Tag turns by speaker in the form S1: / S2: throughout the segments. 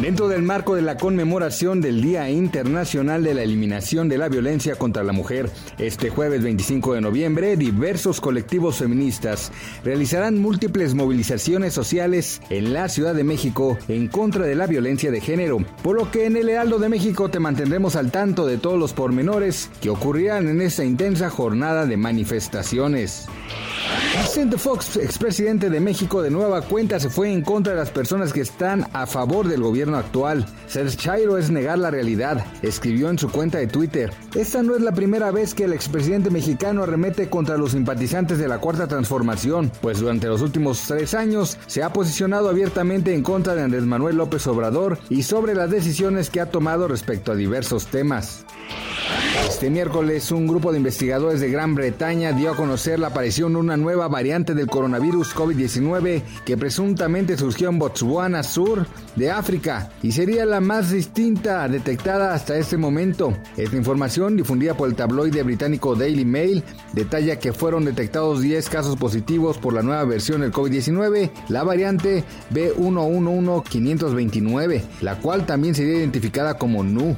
S1: Dentro del marco de la conmemoración del Día Internacional de la Eliminación de la Violencia contra la Mujer, este jueves 25 de noviembre, diversos colectivos feministas realizarán múltiples movilizaciones sociales en la Ciudad de México en contra de la violencia de género, por lo que en el Heraldo de México te mantendremos al tanto de todos los pormenores que ocurrirán en esta intensa jornada de manifestaciones. Vicente Fox, expresidente de México de nueva cuenta, se fue en contra de las personas que están a favor del gobierno actual. Ser chairo es negar la realidad, escribió en su cuenta de Twitter. Esta no es la primera vez que el expresidente mexicano arremete contra los simpatizantes de la Cuarta Transformación, pues durante los últimos tres años se ha posicionado abiertamente en contra de Andrés Manuel López Obrador y sobre las decisiones que ha tomado respecto a diversos temas. Este miércoles, un grupo de investigadores de Gran Bretaña dio a conocer la aparición de una nueva variante del coronavirus COVID-19 que presuntamente surgió en Botswana Sur de África y sería la más distinta detectada hasta este momento. Esta información, difundida por el tabloide británico Daily Mail, detalla que fueron detectados 10 casos positivos por la nueva versión del COVID-19, la variante B111529, la cual también sería identificada como NU.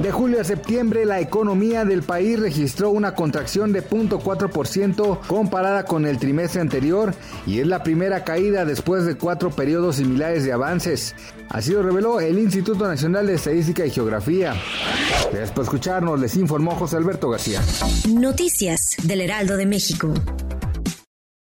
S1: De julio a septiembre, la economía del país registró una contracción de 0.4% comparada con el trimestre anterior y es la primera caída después de cuatro periodos similares de avances. Así lo reveló el Instituto Nacional de Estadística y Geografía. Gracias por escucharnos, les informó José Alberto García.
S2: Noticias del Heraldo de México.